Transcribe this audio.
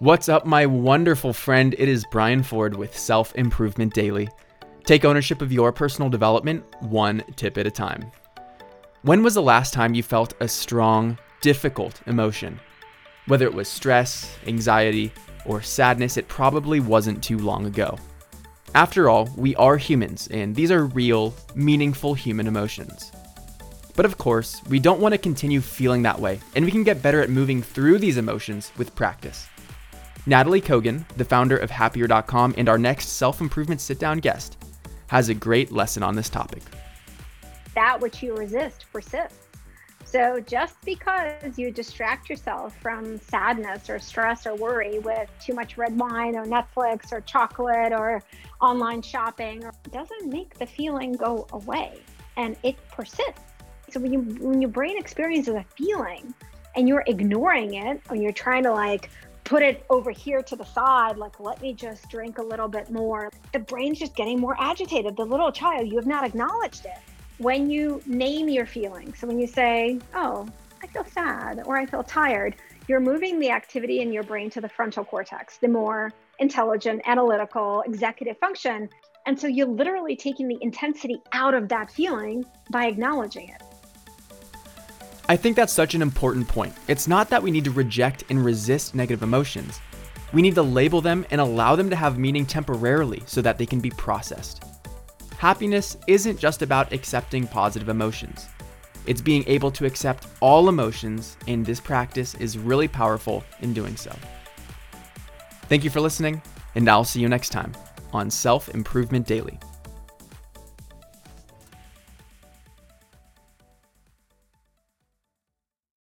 What's up, my wonderful friend? It is Brian Ford with Self Improvement Daily. Take ownership of your personal development one tip at a time. When was the last time you felt a strong, difficult emotion? Whether it was stress, anxiety, or sadness, it probably wasn't too long ago. After all, we are humans, and these are real, meaningful human emotions. But of course, we don't want to continue feeling that way, and we can get better at moving through these emotions with practice. Natalie Kogan, the founder of Happier.com and our next self improvement sit down guest, has a great lesson on this topic. That which you resist persists. So just because you distract yourself from sadness or stress or worry with too much red wine or Netflix or chocolate or online shopping doesn't make the feeling go away and it persists. So when you when your brain experiences a feeling and you're ignoring it or you're trying to like put it over here to the side, like, let me just drink a little bit more. The brain's just getting more agitated. The little child, you have not acknowledged it. When you name your feelings, so when you say, oh, I feel sad or I feel tired, you're moving the activity in your brain to the frontal cortex, the more intelligent, analytical, executive function. And so you're literally taking the intensity out of that feeling by acknowledging it. I think that's such an important point. It's not that we need to reject and resist negative emotions. We need to label them and allow them to have meaning temporarily so that they can be processed. Happiness isn't just about accepting positive emotions. It's being able to accept all emotions, and this practice is really powerful in doing so. Thank you for listening, and I'll see you next time on Self Improvement Daily.